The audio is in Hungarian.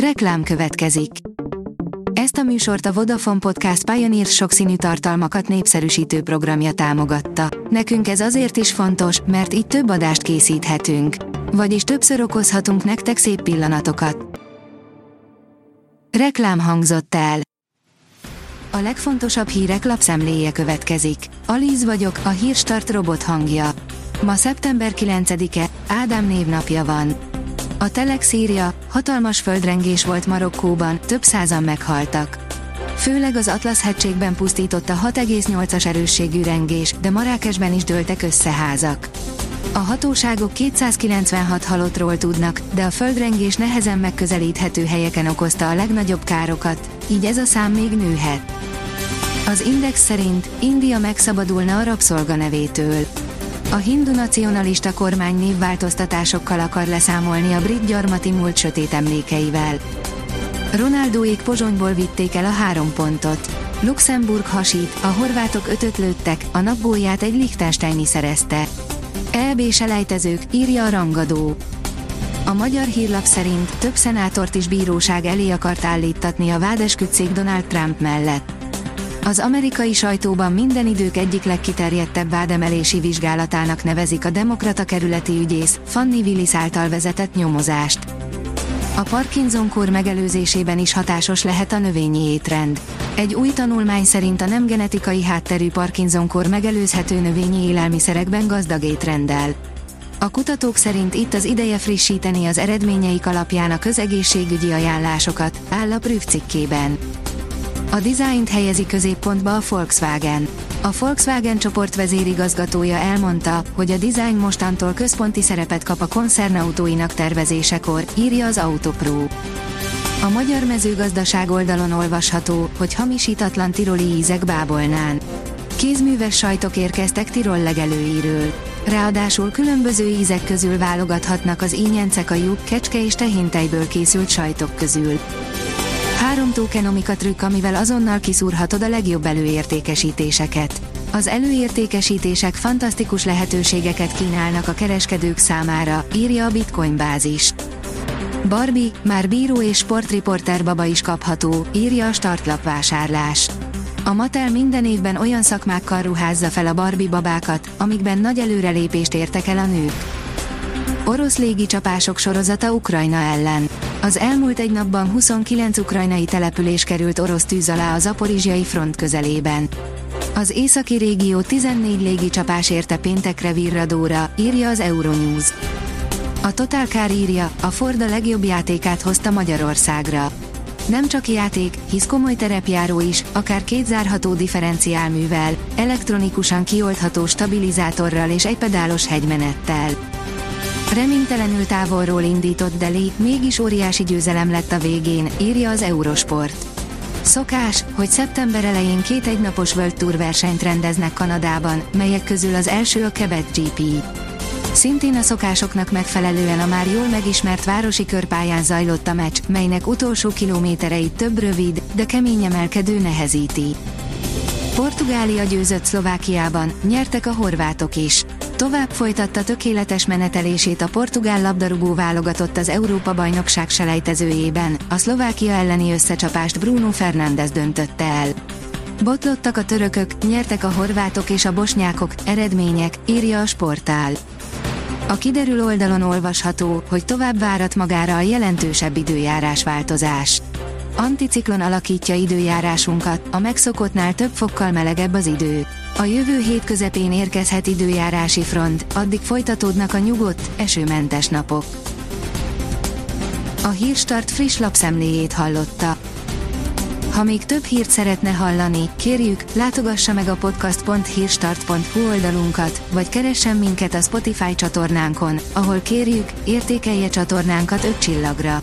Reklám következik. Ezt a műsort a Vodafone Podcast Pioneer sokszínű tartalmakat népszerűsítő programja támogatta. Nekünk ez azért is fontos, mert így több adást készíthetünk. Vagyis többször okozhatunk nektek szép pillanatokat. Reklám hangzott el. A legfontosabb hírek lapszemléje következik. Alíz vagyok, a hírstart robot hangja. Ma szeptember 9-e, Ádám névnapja van. A Telex írja, hatalmas földrengés volt Marokkóban, több százan meghaltak. Főleg az Atlasz hegységben pusztította 6,8-as erősségű rengés, de Marrákesben is dőltek össze házak. A hatóságok 296 halottról tudnak, de a földrengés nehezen megközelíthető helyeken okozta a legnagyobb károkat, így ez a szám még nőhet. Az Index szerint India megszabadulna a rabszolganevétől. A hindu nacionalista kormány névváltoztatásokkal akar leszámolni a brit gyarmati múlt sötét emlékeivel. Ronaldóék Pozsonyból vitték el a három pontot. Luxemburg hasít, a horvátok ötöt lőttek, a napbóját egy Liechtensteini szerezte. EB selejtezők, írja a rangadó. A magyar hírlap szerint több szenátort is bíróság elé akart állítatni a vádeskütszék Donald Trump mellett. Az amerikai sajtóban minden idők egyik legkiterjedtebb vádemelési vizsgálatának nevezik a demokrata kerületi ügyész, Fanny Willis által vezetett nyomozást. A Parkinson-kór megelőzésében is hatásos lehet a növényi étrend. Egy új tanulmány szerint a nem genetikai hátterű Parkinson-kór megelőzhető növényi élelmiszerekben gazdag étrenddel. A kutatók szerint itt az ideje frissíteni az eredményeik alapján a közegészségügyi ajánlásokat, áll a Prüf cikkében. A dizájnt helyezi középpontba a Volkswagen. A Volkswagen csoport vezérigazgatója elmondta, hogy a dizájn mostantól központi szerepet kap a koncernautóinak tervezésekor, írja az Autopro. A magyar mezőgazdaság oldalon olvasható, hogy hamisítatlan tiroli ízek bábolnán. Kézműves sajtok érkeztek Tirol legelőiről. Ráadásul különböző ízek közül válogathatnak az ínyencek a lyuk, kecske és tehintejből készült sajtok közül. Három tokenomika trükk, amivel azonnal kiszúrhatod a legjobb előértékesítéseket. Az előértékesítések fantasztikus lehetőségeket kínálnak a kereskedők számára, írja a Bitcoin bázis. Barbie, már bíró és sportriporter baba is kapható, írja a startlap vásárlás. A Mattel minden évben olyan szakmákkal ruházza fel a Barbie babákat, amikben nagy előrelépést értek el a nők. Orosz légicsapások sorozata Ukrajna ellen. Az elmúlt egy napban 29 ukrajnai település került orosz tűz alá a zaporizsiai front közelében. Az északi régió 14 légicsapás érte péntekre virradóra, írja az Euronews. A Total Car írja, a Ford a legjobb játékát hozta Magyarországra. Nem csak játék, hisz komoly terepjáró is, akár két zárható differenciálművel, elektronikusan kioldható stabilizátorral és egy pedálos hegymenettel. Reménytelenül távolról indított Deli, mégis óriási győzelem lett a végén, írja az Eurosport. Szokás, hogy szeptember elején két egynapos World Tour versenyt rendeznek Kanadában, melyek közül az első a Quebec GP. Szintén a szokásoknak megfelelően a már jól megismert városi körpályán zajlott a meccs, melynek utolsó kilométereit több rövid, de kemény emelkedő nehezíti. Portugália győzött Szlovákiában, nyertek a horvátok is. Tovább folytatta tökéletes menetelését a portugál labdarúgó válogatott az Európa-bajnokság selejtezőjében, a Szlovákia elleni összecsapást Bruno Fernández döntötte el. Botlottak a törökök, nyertek a horvátok és a bosnyákok, eredmények, írja a sportál. A kiderül oldalon olvasható, hogy tovább várat magára a jelentősebb időjárás változás. Anticiklon alakítja időjárásunkat, a megszokottnál több fokkal melegebb az idő. A jövő hét közepén érkezhet időjárási front, addig folytatódnak a nyugodt, esőmentes napok. A Hírstart friss lapszemléjét hallotta. Ha még több hírt szeretne hallani, kérjük, látogassa meg a podcast.hírstart.hu oldalunkat, vagy keressen minket a Spotify csatornánkon, ahol kérjük, értékelje csatornánkat 5 csillagra.